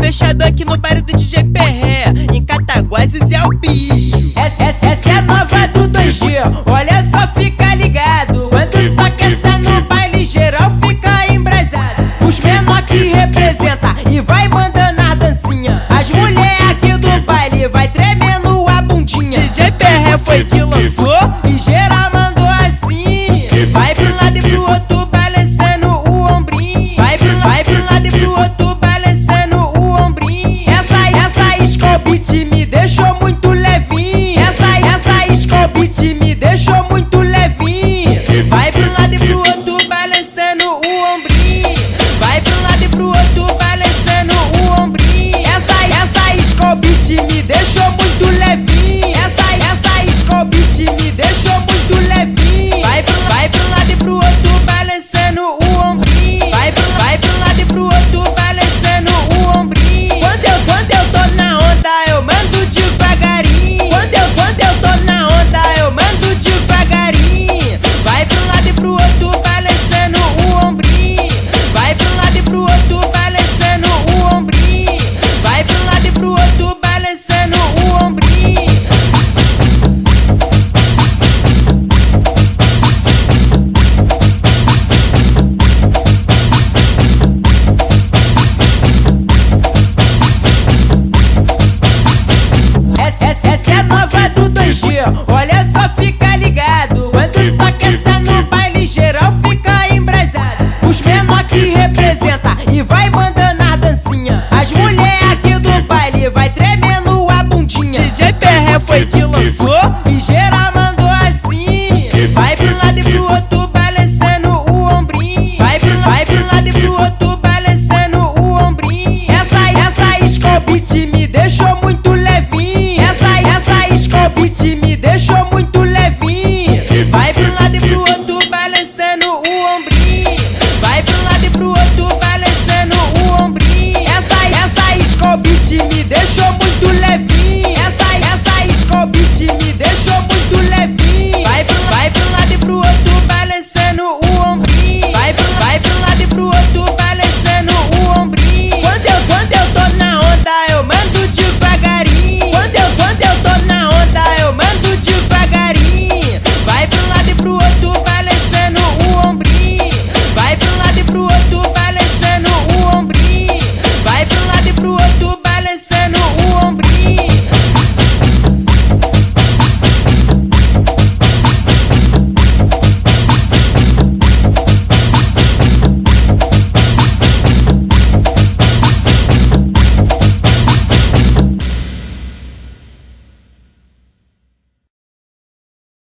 fechado aqui no bairro do DJ Perré Em Cataguases é o bicho Essa, essa, essa é a nova do 2G Olha só, fica ligado. Quando toca essa no baile geral fica embrasado. Os menor que representa e vai mandando a dancinha. As mulher aqui do baile vai tremendo a bundinha. DJ Perré foi que lançou Scobit me deixou muito этими